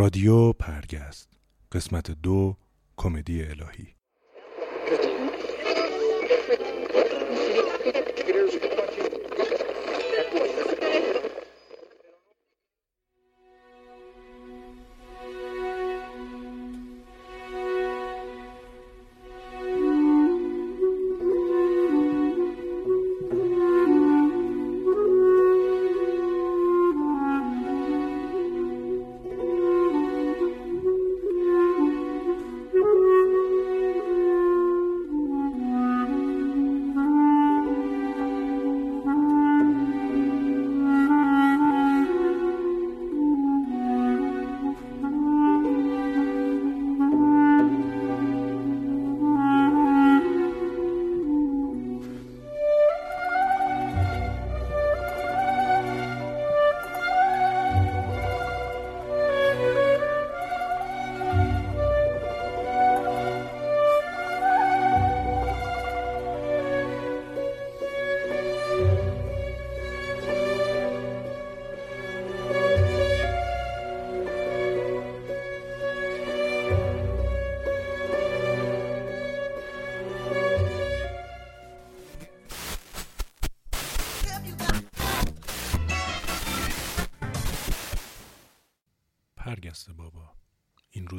رادیو پرگست. قسمت دو کمدی الهی.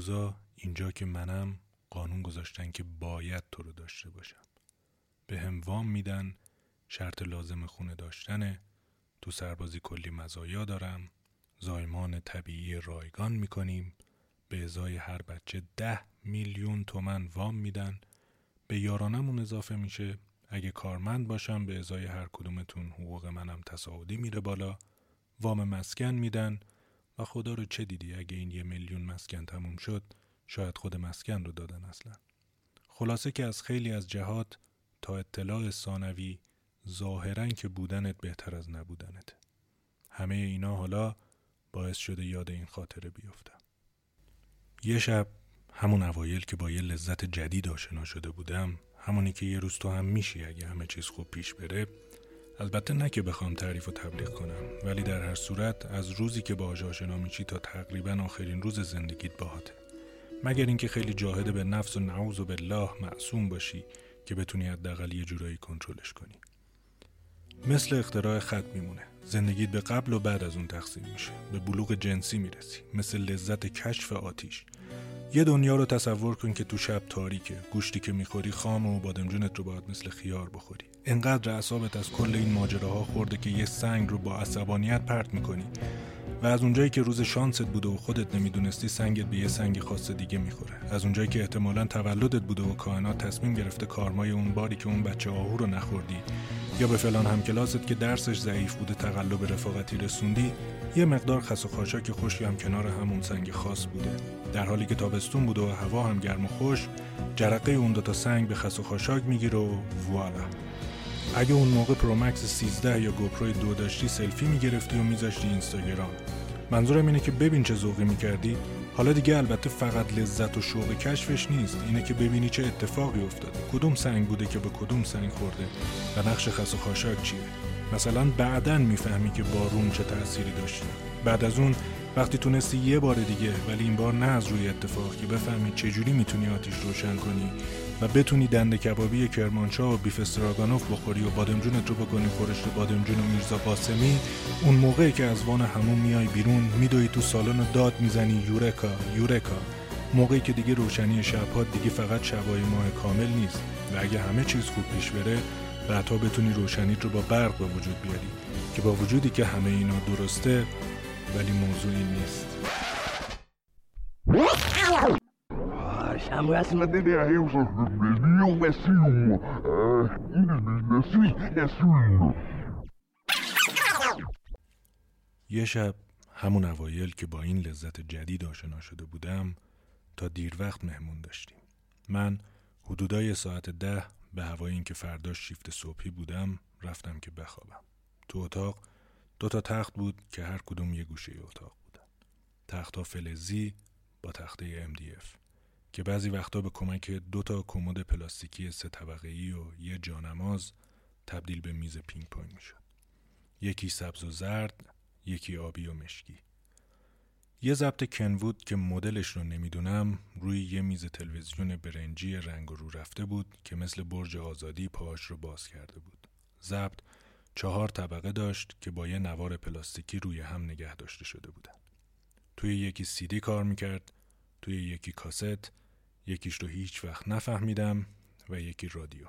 روزا اینجا که منم قانون گذاشتن که باید تو رو داشته باشم. به هم وام میدن شرط لازم خونه داشتنه. تو سربازی کلی مزایا دارم. زایمان طبیعی رایگان می‌کنیم. به ازای هر بچه ده میلیون تومن وام میدن. به یارانمون اضافه میشه. اگه کارمند باشم به ازای هر کدومتون حقوق منم تصاعدی میره بالا. وام مسکن میدن. خدا رو چه دیدی؟ اگه این یه میلیون مسکن تموم شد شاید خود مسکن رو دادن اصلا. خلاصه که از خیلی از جهات تا اطلاع ثانوی ظاهرا که بودنت بهتر از نبودنت. همه اینا حالا باعث شده یاد این خاطره بیفتم. یه شب همون اوایل که با یه لذت جدید آشنا شده بودم همونی که یه روز تو هم میشی اگه همه چیز خوب پیش بره البته نه که بخوام تعریف و تبلیغ کنم ولی در هر صورت از روزی که باهاش آشنا میشی تا تقریبا آخرین روز زندگیت باهاته. مگر اینکه خیلی جاهد به نفس و نعوذ و بالله معصوم باشی که بتونی حداقل یه جورایی کنترلش کنی. مثل اختراع خط میمونه. زندگیت به قبل و بعد از اون تقسیم میشه. به بلوغ جنسی می‌رسی. مثل لذت کشف آتیش. یه دنیا رو تصور کن که تو شب تاریکه گوشتی که می‌خوری خام و بادمجونت رو باید مثل خیار بخوری. انقدر اعصابت از کل این ماجراها خورده که یه سنگ رو با عصبانیت پرت می‌کنی. و از اونجایی که روز شانست بوده و خودت نمی‌دونستی سنگت به یه سنگ خاص دیگه می‌خوره. از اونجایی که احتمالا تولدت بوده و کائنات تصمیم گرفته کارمای اون باری که اون بچه آهو رو نخوردی یا به فلان همکلاست که درسش ضعیف بوده تقلب رفاقتی رسوندی یه مقدار خس و خاشاک خشکی هم کنار همون سنگ خاص بوده. در حالی که تابستون بوده و هوا هم گرم و خشک جرقه اون دوتا سنگ به خس و خاشاک می‌گیره و voilà اگه اون موقع Pro Max 13 یا GoPro دو داشتی سلفی می‌گرفتی و میذاشتی اینستاگرام. منظورم اینه که ببین چه ذوقی می‌کردی. حالا دیگه البته فقط لذت و شوق کشفش نیست. اینه که ببینی چه اتفاقی افتاده. کدوم سنگ بوده که به کدوم سنگ خورده و نقش خس و خاشاک چیه؟ مثلا بعدا می‌فهمی که بارون چه تأثیری داشته. بعد از اون وقتی تونستی یه بار دیگه ولی این بار نه از روی اتفاق که بفهمی چجوری می‌تونی آتیش روشن کنی. و بتونی دنده کبابی کرمانشاه و بیف استراگانوف بخوری و بادمجونت رو بکنی خورشت بادمجون و میرزا قاسمی اون موقعی که از وان همون میای بیرون میدوی تو سالن و داد می‌زنی یورکا یورکا. موقعی که دیگه روشنی شبها دیگه فقط شبای ماه کامل نیست و اگه همه چیز خوب پیش بره بعدها بتونی روشنیت رو با برق به وجود بیاری که با وجودی که همه اینا درسته ولی موضوعی نیست. یه شب همون اوایل که با این لذت جدید آشنا شده بودم تا دیر وقت مهمون داشتیم. من حدودای ساعت ده به هوای اینکه فرداش شیفت صبحی بودم رفتم که بخوابم. تو اتاق دو تا تخت بود که هر کدوم یه گوشه اتاق بودن. تختها فلزی با تخته MDF که بعضی وقتا به کمک دو تا کمد پلاستیکی سه طبقه ای و یه جانماز تبدیل به میز پینگ پونگ می‌شد. یکی سبز و زرد، یکی آبی و مشکی. یه ضبط کنوود که مدلش رو نمی‌دونم روی یه میز تلویزیون برنجی رنگ رو رفته بود که مثل برج آزادی پاهاش رو باز کرده بود. ضبط چهار طبقه داشت که با یه نوار پلاستیکی روی هم نگه داشته شده بودن. توی یکی سیدی کار می‌کرد، توی یکی کاست، یکیش رو هیچ وقت نفهمیدم و یکی رادیو.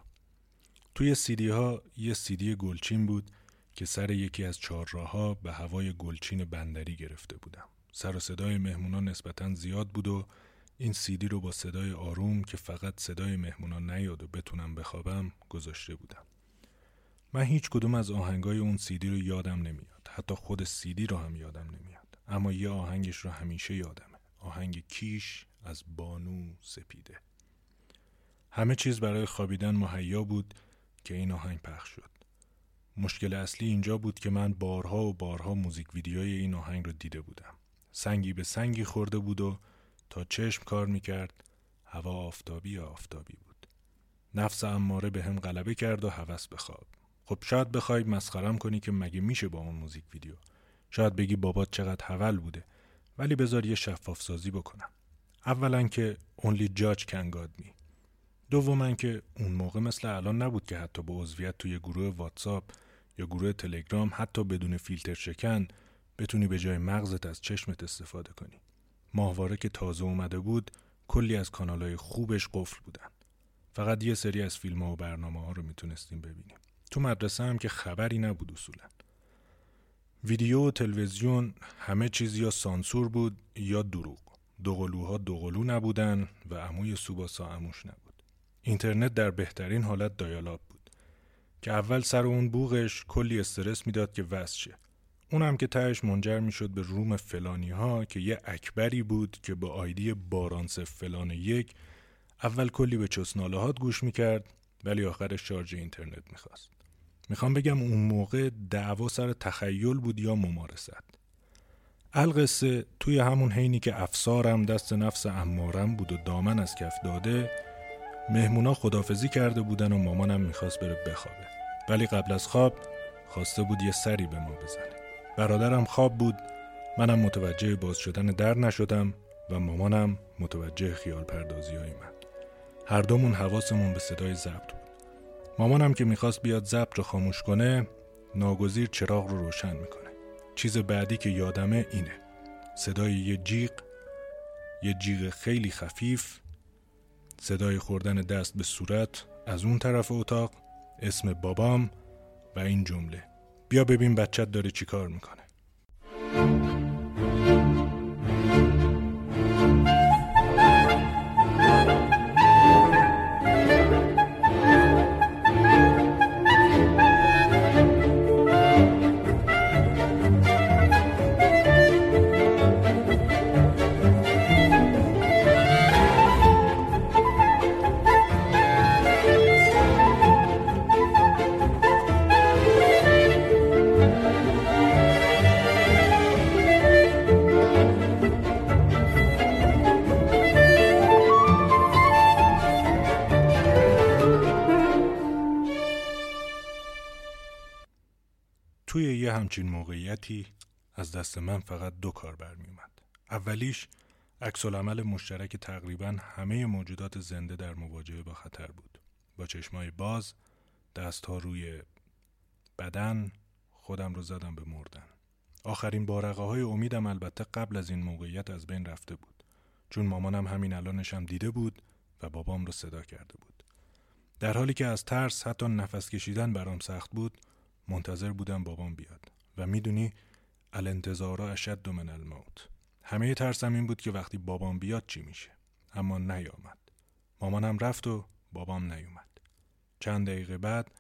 توی سیدی ها یه سیدی گلچین بود که سر یکی از چهار ها به هوای گلچین بندری گرفته بودم. سر و صدای مهمونان نسبتا زیاد بود و این سیدی رو با صدای آروم که فقط صدای مهمونان نیاد و بتونم بخوابم گذاشته بودم. من هیچ کدوم از آهنگای اون سیدی رو یادم نمیاد. حتی خود سیدی رو هم یادم نمیاد. اما یه آهنگش رو همیشه یادمه. آهنگ کیش از بانو سپیده. همه چیز برای خوابیدن مهیا بود که این آهنگ پخش شد. مشکل اصلی اینجا بود که من بارها و بارها موزیک ویدیوی این آهنگ رو دیده بودم. سنگی به سنگی خورده بود و تا چشم کار می‌کرد هوا آفتابی آفتابی بود. نفس اماره به هم غلبه کرد و هوس بخواب. خب شاید بخوای مسخرم کنی که مگه میشه با اون موزیک ویدیو. شاید بگی بابات چقدر حول بوده. ولی بذار یه شفاف سازی بکنم. اولا که only judge can guide me. دوما که اون موقع مثل الان نبود که حتی با عضویت توی گروه واتساپ یا گروه تلگرام حتی بدون فیلتر شکن بتونی به جای مغزت از چشمت استفاده کنی. ماهواره که تازه اومده بود کلی از کانالهای خوبش قفل بودن. فقط یه سری از فیلم ها و برنامه ها رو می‌تونستیم ببینیم. تو مدرسه هم که خبری نبود اصولا. ویدیو و تلویزیون همه چیز یا سانسور بود یا دروغ. دوقلوها دوقلو نبودن و عموی سوباسا عموش نبود. اینترنت در بهترین حالت دایالاب بود که اول سر اون بوغش کلی استرس می‌داد که وصل شه. اونم که تهش منجر می‌شد به روم فلانی ها که یه اکبری بود که با آیدی بارانس فلان یک اول کلی به چسناله گوش می‌کرد ولی آخرش شارژ اینترنت می‌خواست. می‌خوام بگم اون موقع دعوا سر تخیل بود یا ممارست. القصه توی همون حینی که افسارم دست نفس امارم بود و دامن از کف داده مهمونا خدافزی کرده بودن و مامانم می‌خواست بره بخوابه. ولی قبل از خواب خواسته بود یه سری به ما بزنه. برادرم خواب بود منم متوجه باز شدن در نشدم و مامانم متوجه خیال پردازی های من. هر دومون حواسمون به صدای ضبط بود. مامانم که می‌خواست بیاد ضبط رو خاموش کنه ناگزیر چراغ رو روشن می‌کنه. چیز بعدی که یادمه اینه. صدای یه جیغ یه جیغ خیلی خفیف صدای خوردن دست به صورت از اون طرف اتاق اسم بابام و این جمله. بیا ببین بچت داره چیکار می‌کنه. توی یه همچین موقعیتی از دست من فقط دو کار برمی اومد. اولیش عکس عمل مشترک تقریبا همه موجودات زنده در مواجهه با خطر بود. با چشمای باز، دستها روی بدن، خودم رو زدم به مردن. آخرین بارقه های امیدم البته قبل از این موقعیت از بین رفته بود. چون مامانم همین الانشم دیده بود و بابام رو صدا کرده بود. در حالی که از ترس حتی نفس کشیدن برام سخت بود، منتظر بودم بابام بیاد. و می‌دونی الانتظارا اشد من الموت. همه ترسم این بود که وقتی بابام بیاد چی میشه. اما نیامد. مامانم رفت و بابام نیومد. چند دقیقه بعد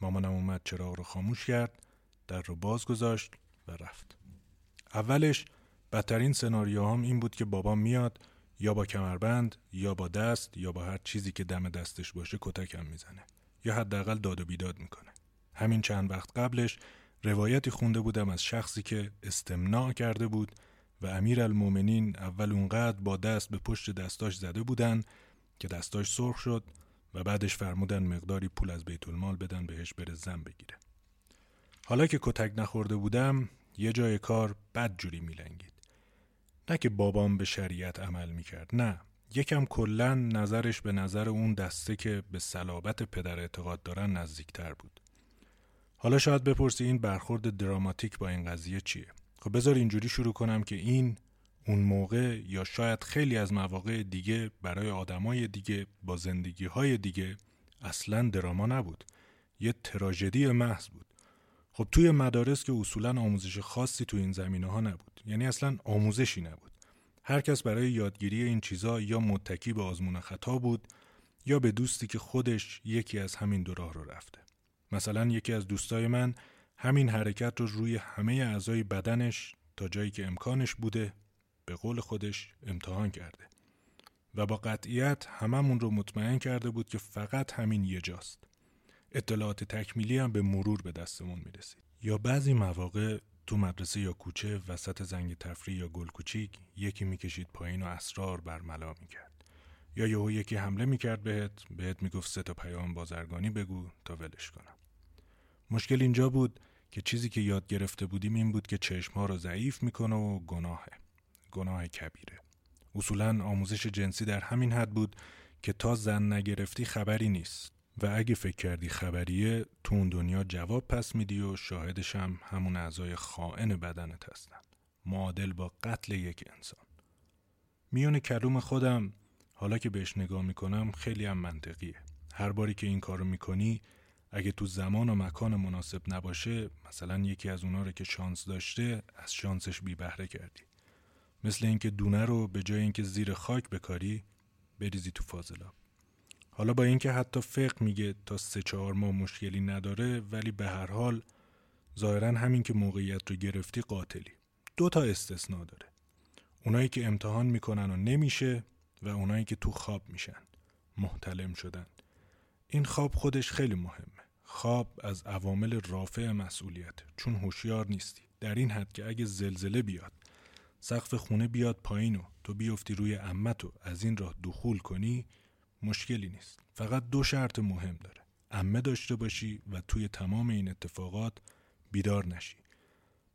مامانم اومد چراغ رو خاموش کرد در رو باز گذاشت و رفت. اولش بدترین سناریوهام این بود که بابام میاد یا با کمربند یا با دست یا با هر چیزی که دم دستش باشه کتکم می‌زنه. یا حداقل داد و بیداد می‌کنه. همین چند وقت قبلش روایتی خونده بودم از شخصی که استمناع کرده بود و امیر المومنین اول اونقدر با دست به پشت دستاش زده بودن که دستاش سرخ شد و بعدش فرمودن مقداری پول از بیت المال بدن بهش بره زن بگیره. حالا که کتک نخورده بودم یه جای کار بد جوری میلنگید. نه که بابام به شریعت عمل می‌کرد نه یکم کلا نظرش به نظر اون دسته که به صلابت پدر اعتقاد دارن نزدیکتر بود حالا شاید بپرسی این برخورد دراماتیک با این قضیه چیه. خب بذار اینجوری شروع کنم که این اون موقع یا شاید خیلی از مواقع دیگه برای آدمای دیگه با زندگی های دیگه اصلا دراما نبود. یه تراژدی محض بود. خب توی مدارس که اصولا آموزش خاصی تو این زمینه ها نبود. یعنی اصلا آموزشی نبود. هر کس برای یادگیری این چیزا یا متکی به آزمون خطا بود یا به دوستی که خودش یکی از همین دو راه رو رفته. مثلا یکی از دوستای من همین حرکت رو روی همه اعضای بدنش تا جایی که امکانش بوده به قول خودش امتحان کرده و با قطعیت هممون رو مطمئن کرده بود که فقط همین یه جاست. اطلاعات تکمیلی هم به مرور به دستمون می‌رسید. یا بعضی مواقع تو مدرسه یا کوچه وسط زنگ تفریح یا گل کوچیک یکی می‌کشید پایین و اسرار برملا می‌کرد. یا یهو یکی حمله می‌کرد بهت بهت می‌گفت سه تا پیام بازرگانی بگو تا ولش کنم. مشکل اینجا بود که چیزی که یاد گرفته بودیم این بود که چشمها رو ضعیف می‌کنه و گناهه گناه کبیره. اصولا آموزش جنسی در همین حد بود که تا زن نگرفتی خبری نیست و اگه فکر کردی خبریه تو اون دنیا جواب پس میدی و شاهدش هم همون اعضای خائن بدنت هستن. معادل با قتل یک انسان. میون کلوم خودم حالا که بهش نگاه می‌کنم خیلی هم منطقیه. هر باری که این کارو می‌کنی اگه تو زمان و مکان مناسب نباشه مثلا یکی از اونا رو که شانس داشته از شانسش بی بهره کردی. مثل اینکه دونه رو به جای اینکه زیر خاک بکاری بریزی تو فاضلاب. حالا با اینکه حتی فقه میگه تا سه چهار ماه مشکلی نداره ولی به هر حال ظاهرا همین که موقعیت رو گرفتی قاتلی. دو تا استثنا داره. اونایی که امتحان می‌کنن و نمیشه و اونایی که تو خواب میشن. محتلم شدن. این خواب خودش خیلی مهمه. خواب از عوامل رافع مسئولیت چون هوشیار نیستی. در این حد که اگه زلزله بیاد سقف خونه بیاد پایین و تو بیفتی روی امت و از این راه دخول کنی مشکلی نیست. فقط دو شرط مهم داره. امه داشته باشی و توی تمام این اتفاقات بیدار نشی.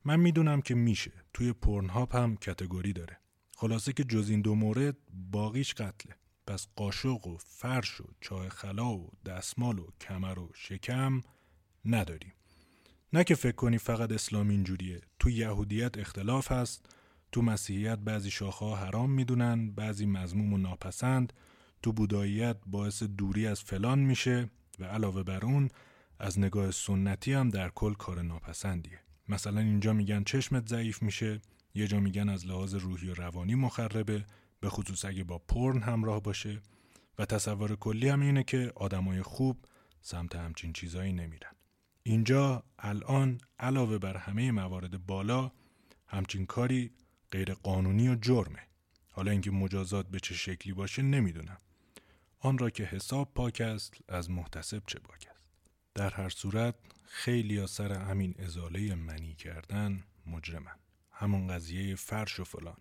من می‌دونم که میشه. توی پرنهاپ هم کتگوری داره. خلاصه که جز این دو مورد باقیش قتله. پس قاشق و فرش و چای خلا و دستمال و کمر و شکم نداریم. نه که فکر کنی فقط اسلام اینجوریه. تو یهودیت اختلاف هست تو مسیحیت بعضی شاخه حرام می‌دونن بعضی مزموم و ناپسند تو بوداییت باعث دوری از فلان میشه و علاوه بر اون از نگاه سنتی هم در کل کار ناپسندیه. مثلا اینجا میگن چشمت ضعیف میشه یه جا میگن از لحاظ روحی و روانی مخربه. به خصوص اگه با پرن همراه باشه. و تصور کلی هم اینه که آدمای خوب سمت همچین چیزایی نمیرن. اینجا الان علاوه بر همه موارد بالا همچین کاری غیر قانونی و جرمه. حالا اینکه مجازات به چه شکلی باشه نمی‌دونم. آن را که حساب پاک است از محتسب چه باک است؟ در هر صورت خیلی ها سر همین ازاله منی کردن مجرمن. همون قضیه فرش و فلان.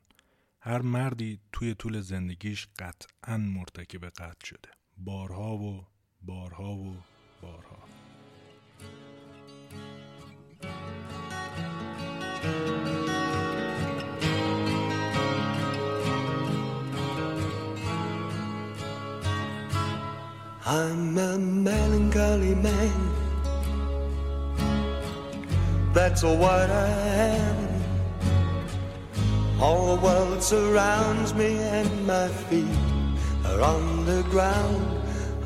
هر مردی توی طول زندگیش قطعا مرتکب قتل شده بارها و بارها و بارها I'm a melancholy man. That's what I am. All the world surrounds me and my feet are on the ground.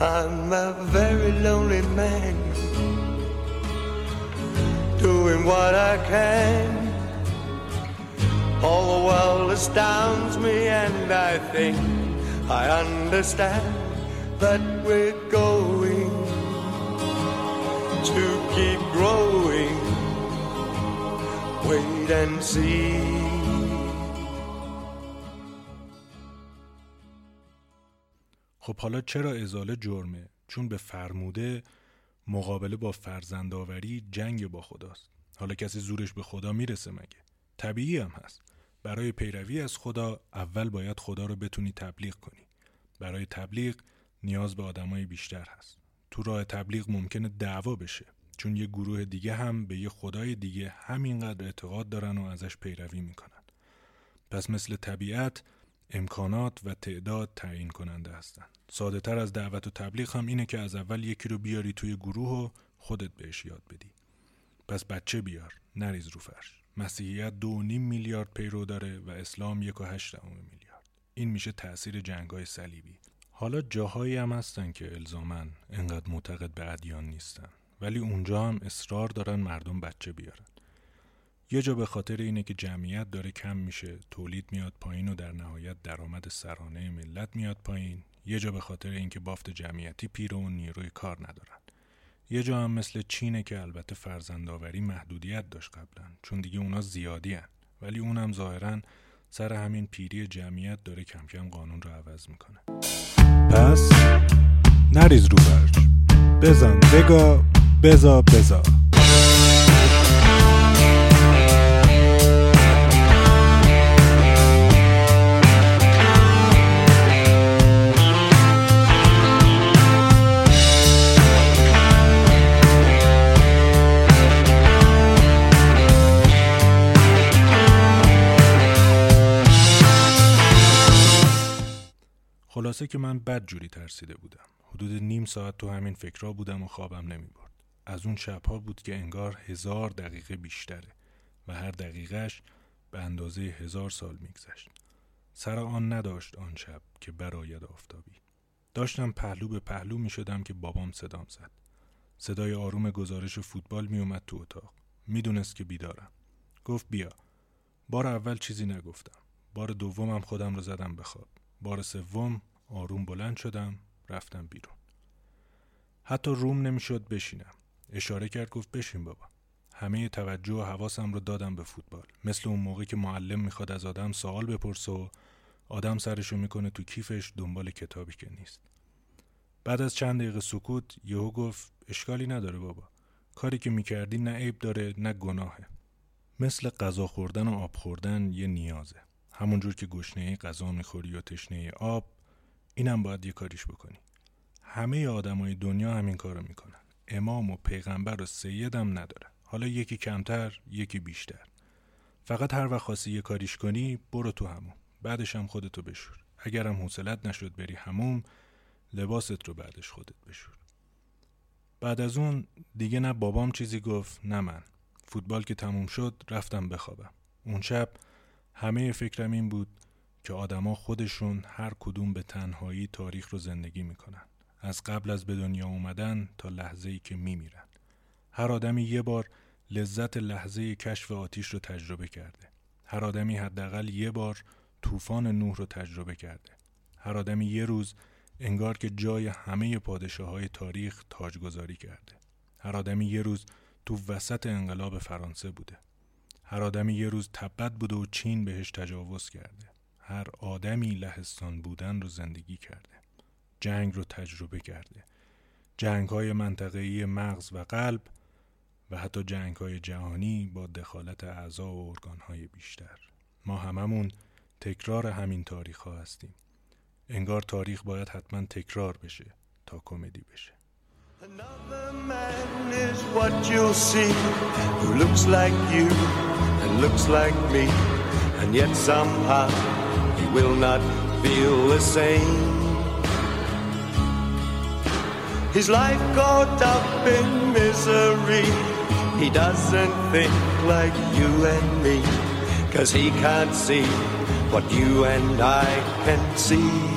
I'm a very lonely man. Doing what I can. All the world astounds me and I think I understand that we're going to keep growing. Wait and see. خب حالا چرا ازاله جرمه؟ چون به فرموده مقابله با فرزندآوری جنگ با خداست. حالا کسی زورش به خدا می‌رسه مگه؟ طبیعی هم هست. برای پیروی از خدا اول باید خدا رو بتونی تبلیغ کنی. برای تبلیغ نیاز به آدمای بیشتر هست تو راه تبلیغ ممکنه دعوا بشه چون یه گروه دیگه هم به یه خدای دیگه همینقدر اعتقاد دارن و ازش پیروی می‌کنن پس مثل طبیعت امکانات و تعداد تعیین کننده هستند. ساده تر از دعوت و تبلیغ هم اینه که از اول یکی رو بیاری توی گروه و خودت بهش یاد بدی. پس بچه بیار نریز رو فرش. مسیحیت دو نیم میلیارد پیرو داره و اسلام یک و هشت میلیارد. این میشه تاثیر جنگای صلیبی. حالا جاهایی هم هستن که الزامن انقدر معتقد به ادیان نیستن ولی اونجا هم اصرار دارن مردم بچه بیارن. یه جا به خاطر اینه که جمعیت داره کم میشه تولید میاد پایین و در نهایت درآمد سرانه ملت میاد پایین. یه جا به خاطر اینکه بافت جمعیتی پیر و نیروی کار ندارن. یه جا هم مثل چینه که البته فرزندآوری محدودیت داشت قبلا چون دیگه اونا زیادی هن. ولی اونم ظاهرا سر همین پیری جمعیت داره کم کم قانون رو عوض می‌کنه. پس نریز رو برج بزن بگا بزا بزا. خلاصه که من بد جوری ترسیده بودم. حدود نیم ساعت تو همین فکرها بودم و خوابم نمی برد از اون شبها بود که انگار هزار دقیقه بیشتره و هر دقیقهش به اندازه هزار سال میگذشت. سر آن نداشت آن شب که براید آفتابی. داشتم پهلو به پهلو می شدم که بابام صدام زد. صدای آروم گزارش فوتبال می اومد تو اتاق. می‌دونست که بیدارم. گفت بیا. بار اول چیزی نگفتم. بار دومم خودم رو زدم بخواب بار سوم آروم بلند شدم رفتم بیرون. حتی روم نمی‌شد بشینم. اشاره کرد گفت بشین بابا. همه توجه و حواسم رو دادم به فوتبال. مثل اون موقع که معلم می‌خواد از آدم سوال بپرسه و آدم سرشو می‌کنه تو کیفش دنبال کتابی که نیست. بعد از چند دقیقه سکوت یهو گفت اشکالی نداره بابا. کاری که می‌کردی نه عیب داره نه گناهه. مثل غذا خوردن و آب خوردن یه نیازه. همونجور که گشنه غذا می‌خوری و تشنه آب اینم باید یه کاریش بکنی. همه آدمای دنیا همین کارو می‌کنن. امام و پیغمبر و سیدم نداره. حالا یکی کمتر یکی بیشتر. فقط هر وقت خواستی یه کاریش کنی برو تو همون بعدش هم خودتو بشور. اگرم حوصلت نشد بری هموم لباست رو بعدش خودت بشور. بعد از اون دیگه نه بابام چیزی گفت نه من. فوتبال که تموم شد رفتم بخوابم. اون شب همه فکرم این بود که آدما خودشون هر کدوم به تنهایی تاریخ رو زندگی می‌کنن. از قبل از به دنیا اومدن تا لحظه ای که میمیرن. هر آدمی یه بار لذت لحظه کشف آتیش رو تجربه کرده. هر آدمی حداقل یه بار طوفان نوح رو تجربه کرده. هر آدمی یه روز انگار که جای همه پادشاه های تاریخ تاجگذاری کرده. هر آدمی یه روز تو وسط انقلاب فرانسه بوده. هر آدمی یه روز تبت بوده و چین بهش تجاوز کرده. هر آدمی لهستان بودن رو زندگی کرده. جنگ رو تجربه کرده. جنگ های منطقه‌ای مغز و قلب و حتی جنگ های جهانی با دخالت اعضا و ارگان های بیشتر. ما هممون تکرار همین تاریخ ها هستیم. انگار تاریخ باید حتما تکرار بشه تا کمدی بشه. And yet somehow will not feel the same. His life caught up in misery. He doesn't think like you and me Cause he can't see what you and I can see